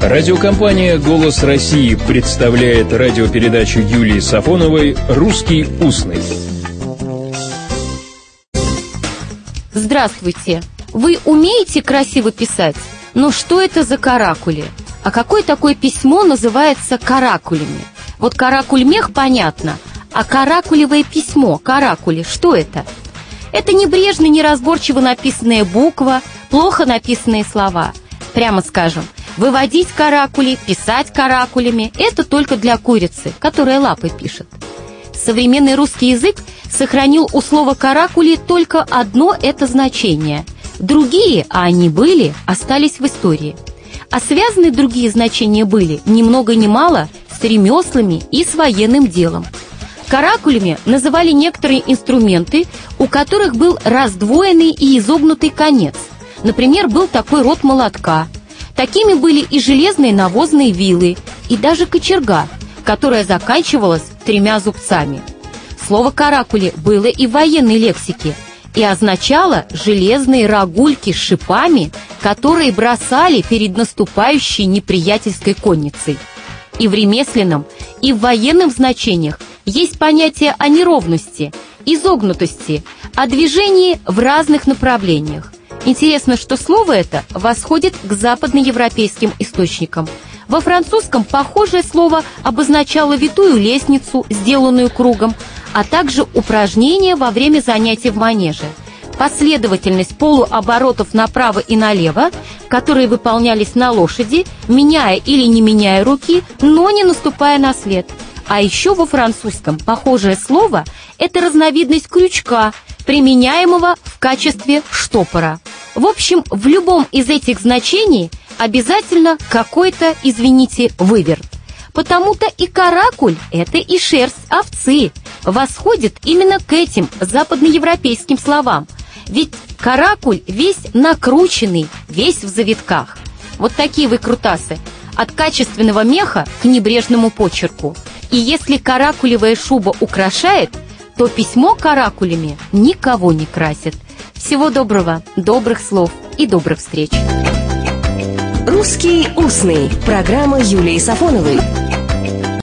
Радиокомпания «Голос России» представляет радиопередачу Юлии Сафоновой «Русский устный». Здравствуйте! Вы умеете красиво писать? Но что это за каракули? А какое такое письмо называется каракулями? Вот каракуль-мех понятно, а каракулевое письмо, каракули, что это? Это небрежно, неразборчиво написанная буква, плохо написанные слова. Прямо скажем, Выводить каракули, писать каракулями – это только для курицы, которая лапой пишет. Современный русский язык сохранил у слова «каракули» только одно это значение. Другие, а они были, остались в истории. А связаны другие значения были, ни много ни мало, с ремеслами и с военным делом. Каракулями называли некоторые инструменты, у которых был раздвоенный и изогнутый конец. Например, был такой рот молотка – Такими были и железные навозные вилы, и даже кочерга, которая заканчивалась тремя зубцами. Слово «каракули» было и в военной лексике и означало железные рогульки с шипами, которые бросали перед наступающей неприятельской конницей. И в ремесленном, и в военном значениях есть понятие о неровности, изогнутости, о движении в разных направлениях. Интересно, что слово это восходит к западноевропейским источникам. Во французском похожее слово обозначало витую лестницу, сделанную кругом, а также упражнение во время занятий в манеже. Последовательность полуоборотов направо и налево, которые выполнялись на лошади, меняя или не меняя руки, но не наступая на след. А еще во французском похожее слово – это разновидность крючка, применяемого в качестве штопора. В общем, в любом из этих значений обязательно какой-то, извините, выверт. Потому-то и каракуль – это и шерсть овцы, восходит именно к этим западноевропейским словам. Ведь каракуль весь накрученный, весь в завитках. Вот такие выкрутасы. От качественного меха к небрежному почерку. И если каракулевая шуба украшает – то письмо каракулями никого не красит. Всего доброго, добрых слов и добрых встреч. «Русский устный» – программа Юлии Сафоновой.